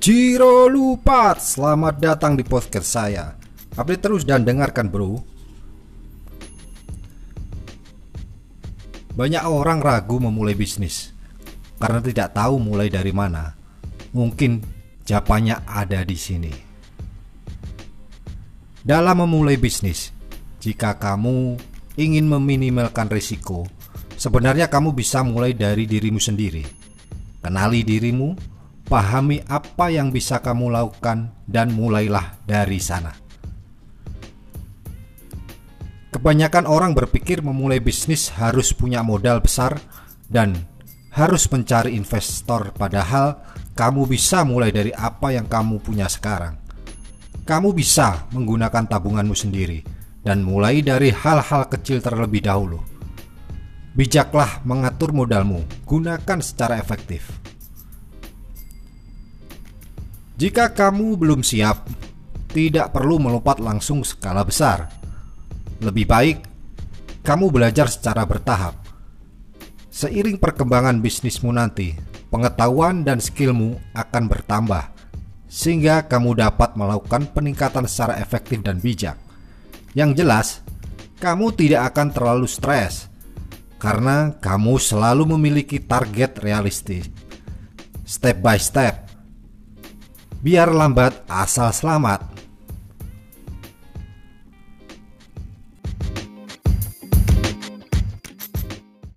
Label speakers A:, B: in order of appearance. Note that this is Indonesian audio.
A: Jiro Lupat, selamat datang di podcast saya. Update terus dan dengarkan, bro. Banyak orang ragu memulai bisnis karena tidak tahu mulai dari mana. Mungkin jawabannya ada di sini. Dalam memulai bisnis, jika kamu ingin meminimalkan risiko, sebenarnya kamu bisa mulai dari dirimu sendiri. Kenali dirimu, pahami apa yang bisa kamu lakukan, dan mulailah dari sana. Kebanyakan orang berpikir memulai bisnis harus punya modal besar dan harus mencari investor, padahal kamu bisa mulai dari apa yang kamu punya sekarang. Kamu bisa menggunakan tabunganmu sendiri dan mulai dari hal-hal kecil terlebih dahulu. Bijaklah mengatur modalmu, gunakan secara efektif. Jika kamu belum siap, tidak perlu melompat langsung skala besar. Lebih baik kamu belajar secara bertahap. Seiring perkembangan bisnismu nanti, pengetahuan dan skillmu akan bertambah, sehingga kamu dapat melakukan peningkatan secara efektif dan bijak. Yang jelas, kamu tidak akan terlalu stres karena kamu selalu memiliki target realistis. Step by step, Biar lambat asal selamat.